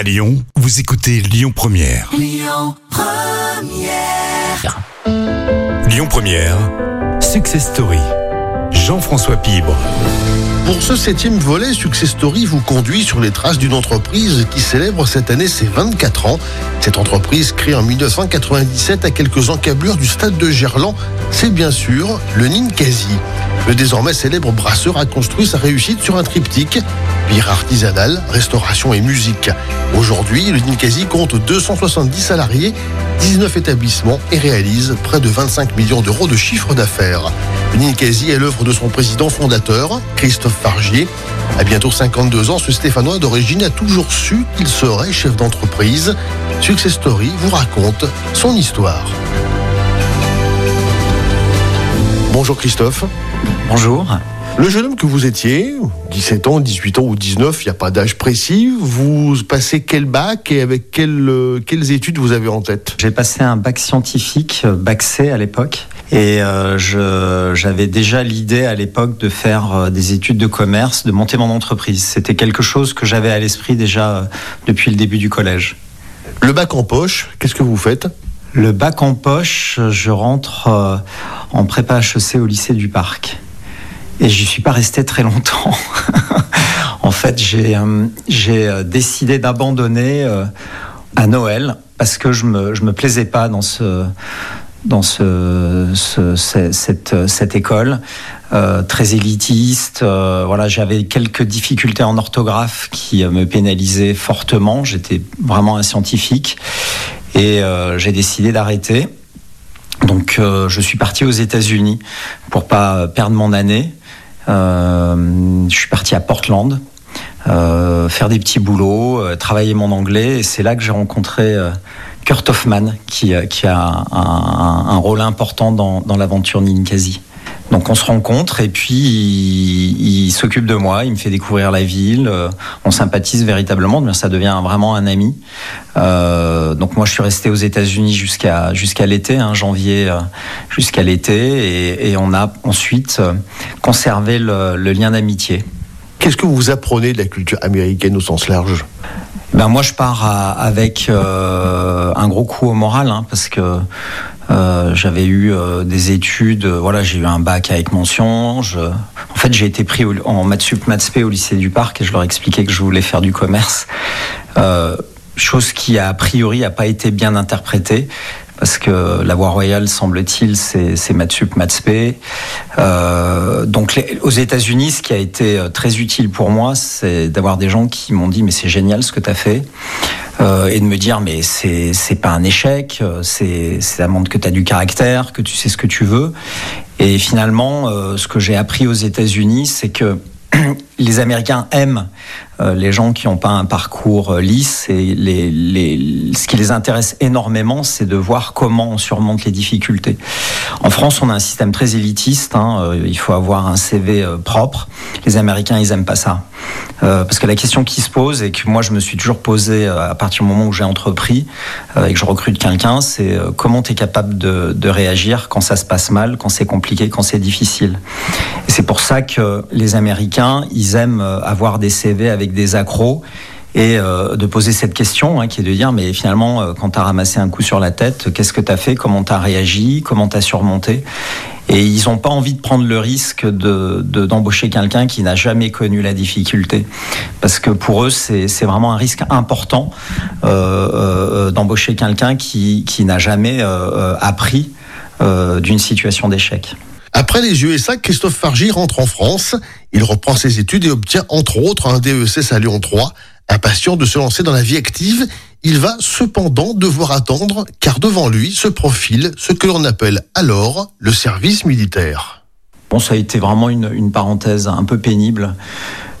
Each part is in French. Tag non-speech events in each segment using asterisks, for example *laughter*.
À Lyon, vous écoutez Lyon Première. Lyon Première. Lyon Première, Success Story. Jean-François Pibre. Pour ce septième volet, Success Story vous conduit sur les traces d'une entreprise qui célèbre cette année ses 24 ans. Cette entreprise, créée en 1997 à quelques encablures du stade de Gerland, c'est bien sûr le Ninkasi. Le désormais célèbre brasseur a construit sa réussite sur un triptyque bière artisanale, restauration et musique. Aujourd'hui, le Ninkasi compte 270 salariés, 19 établissements et réalise près de 25 millions d'euros de chiffre d'affaires. Ninkasi est l'œuvre de son président fondateur, Christophe Fargier. À bientôt 52 ans, ce Stéphanois d'origine a toujours su qu'il serait chef d'entreprise. Success Story vous raconte son histoire. Bonjour Christophe. Bonjour. Le jeune homme que vous étiez, 17 ans, 18 ans ou 19, il n'y a pas d'âge précis, vous passez quel bac et avec quelles, euh, quelles études vous avez en tête? J'ai passé un bac scientifique, euh, bac C à l'époque, et euh, j'avais déjà l'idée à l'époque de faire euh, des études de commerce, de monter mon entreprise. C'était quelque chose que j'avais à l'esprit déjà euh, depuis le début du collège. Le bac en poche, qu'est-ce que vous faites? Le bac en poche, je rentre en prépa HEC au lycée du Parc. Et j'y suis pas resté très longtemps. *laughs* en fait, j'ai décidé d'abandonner à Noël parce que je me, je me plaisais pas dans ce dans ce, ce- ce- cette, école euh, très élitiste. euh, voilà, j'avais quelques difficultés en orthographe qui euh, me pénalisaient fortement. J'étais vraiment un scientifique et j'ai décidé d'arrêter. Donc, je suis parti aux États-Unis pour pas perdre mon année. Je suis parti à Portland. faire des petits boulots, travailler mon anglais, et c'est là que j'ai rencontré Kurt Hoffman, qui, euh, qui a un, rôle important dans, l'aventure Ninkasi. Donc on se rencontre et puis il, s'occupe de moi, il me fait découvrir la ville, euh, on sympathise véritablement, ça devient vraiment un ami. Euh, donc moi je suis resté aux États-Unis jusqu'à l'été, hein, janvier jusqu'à l'été, et, et on a ensuite conservé le lien d'amitié. Qu'est-ce que vous apprenez de la culture américaine au sens large? Ben moi je pars avec euh, un gros coup au moral hein, parce que euh, j'avais eu euh, des études, voilà j'ai eu un bac avec mention. Je, en fait j'ai été pris en maths sup maths au lycée du Parc et je leur expliquais que je voulais faire du commerce. Chose qui a priori a pas été bien interprétée parce que la voie royale, semble-t-il, c'est c'est maths sup, maths spé. Euh, donc aux États-Unis, ce qui a été euh, très utile pour moi, c'est d'avoir des gens qui m'ont dit mais c'est génial ce que tu as fait. Euh, et de me dire mais c'est pas un échec, c'est ça montre que tu as du caractère, que tu sais ce que tu veux. Et finalement, ce que j'ai appris aux États-Unis, c'est que *clears throat* les Américains aiment euh, les gens qui n'ont pas un parcours euh, lisse et ce qui les intéresse énormément, c'est de voir comment on surmonte les difficultés. En France, on a un système très élitiste. hein, euh, il faut avoir un CV propre. Les Américains, ils aiment pas ça. Parce que la question qui se pose et que moi je me suis toujours posée à partir du moment où j'ai entrepris et que je recrute quelqu'un, c'est comment tu es capable de, de réagir quand ça se passe mal, quand c'est compliqué, quand c'est difficile. Et c'est pour ça que les Américains, ils aiment euh, avoir des CV avec des accros et euh, de poser cette question hein, qui est de dire mais finalement euh, quand tu as ramassé un coup sur la tête, qu'est-ce que tu as fait, comment tu as réagi, comment tu as surmonté? Et ils n'ont pas envie de prendre le risque de de- d'embaucher quelqu'un qui n'a jamais connu la difficulté. Parce que pour eux, c'est vraiment un risque important d'embaucher quelqu'un qui, qui n'a jamais appris d'une situation d'échec. Après les USA, Christophe Fargy rentre en France. Il reprend ses études et obtient entre autres un DESS à Lyon 3. Impatient de se lancer dans la vie active, il va cependant devoir attendre car devant lui se profile ce que l'on appelle alors le service militaire. Bon, ça a été vraiment une, une parenthèse un peu pénible.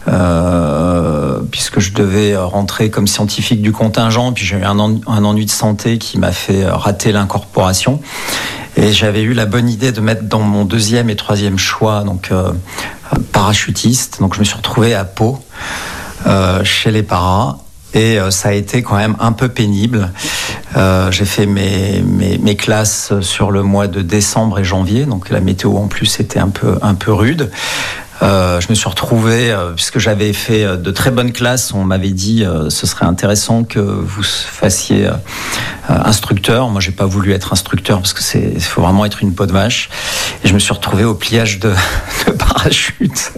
euh, puisque je devais rentrer comme scientifique du contingent, puis j'ai eu un, un ennui de santé qui m'a fait rater l'incorporation. Et j'avais eu la bonne idée de mettre dans mon deuxième et troisième choix, donc euh, parachutiste. Donc je me suis retrouvé à Pau, euh, chez les paras. Et euh, ça a été quand même un peu pénible. J'ai fait mes, mes, mes classes sur le mois de décembre et janvier, donc la météo en plus était un peu, un peu rude. Je me suis retrouvé, puisque j'avais fait de très bonnes classes, on m'avait dit ce serait intéressant que vous fassiez instructeur. Moi, j'ai pas voulu être instructeur parce que c'est, faut vraiment être une peau de vache. Et je me suis retrouvé au pliage de, *laughs* de parachute.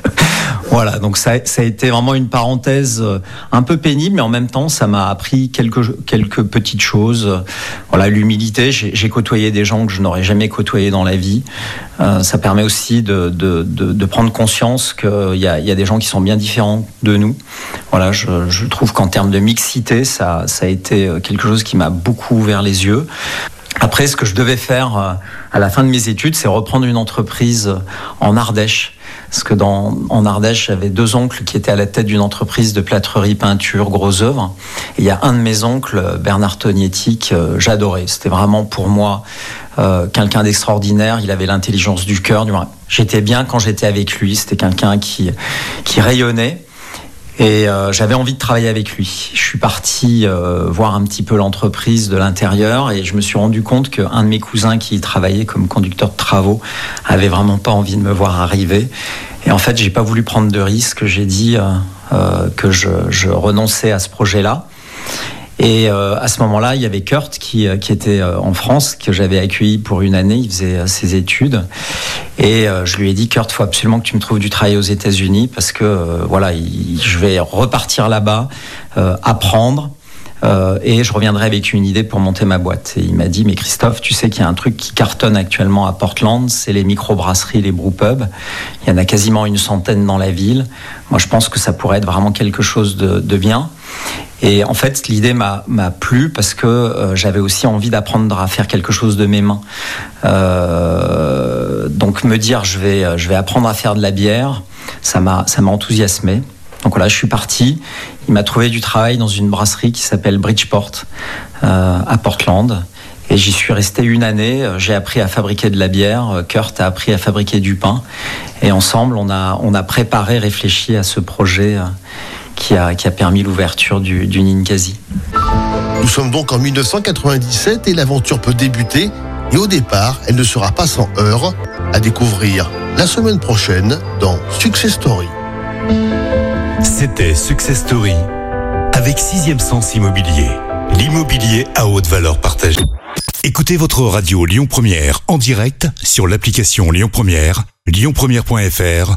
Voilà, donc ça, ça, a été vraiment une parenthèse euh, un peu pénible, mais en même temps, ça m'a appris quelques, quelques petites choses. Voilà, l'humilité, j'ai côtoyé des gens que je n'aurais jamais côtoyé dans la vie. Euh, ça permet aussi de, de, de, prendre conscience qu'il y y a des gens qui sont bien différents de nous. Voilà, je, je trouve qu'en termes de mixité, ça, ça a été quelque chose qui m'a beaucoup ouvert les yeux. Après, ce que je devais faire euh, à la fin de mes études, c'est reprendre une entreprise en Ardèche. Parce que dans, en Ardèche, j'avais deux oncles qui étaient à la tête d'une entreprise de plâtrerie, peinture, gros œuvres. Et il y a un de mes oncles, Bernard Tognetti, que j'adorais. C'était vraiment pour moi euh, quelqu'un d'extraordinaire. Il avait l'intelligence du cœur. J'étais bien quand j'étais avec lui. C'était quelqu'un qui, qui rayonnait. Et euh, j'avais envie de travailler avec lui. Je suis parti euh, voir un petit peu l'entreprise de l'intérieur et je me suis rendu compte qu'un de mes cousins qui travaillait comme conducteur de travaux avait vraiment pas envie de me voir arriver. Et en fait, j'ai pas voulu prendre de risques. J'ai dit euh, que je, je renonçais à ce projet-là. Et euh, à ce moment-là, il y avait Kurt qui, euh, qui était euh, en France, que j'avais accueilli pour une année. Il faisait ses études. Et je lui ai dit, Kurt, faut absolument que tu me trouves du travail aux États-Unis parce que voilà, je vais repartir là-bas, apprendre. et je reviendrai avec une idée pour monter ma boîte. Et il m'a dit, mais Christophe, tu sais qu'il y a un truc qui cartonne actuellement à Portland, c'est les micro-brasseries, les brewpubs. Il y en a quasiment une centaine dans la ville. Moi, je pense que ça pourrait être vraiment quelque chose de, de bien. Et en fait, l'idée m'a plu parce que euh, j'avais aussi envie d'apprendre à faire quelque chose de mes mains. Euh, donc me dire je vais, je vais apprendre à faire de la bière, ça m'a enthousiasmé. Donc voilà, je suis parti. Il m'a trouvé du travail dans une brasserie qui s'appelle Bridgeport euh, à Portland. Et j'y suis resté une année. J'ai appris à fabriquer de la bière. Kurt a appris à fabriquer du pain. Et ensemble, on a, on a préparé, réfléchi à ce projet qui a, qui a permis l'ouverture du, du Ninkasi. Nous sommes donc en 1997 et l'aventure peut débuter. Et au départ, elle ne sera pas sans heurts à découvrir la semaine prochaine dans Success Story. C'était Success Story avec Sixième Sens Immobilier. L'immobilier à haute valeur partagée. Écoutez votre radio Lyon Première en direct sur l'application Lyon Première, lyonpremière.fr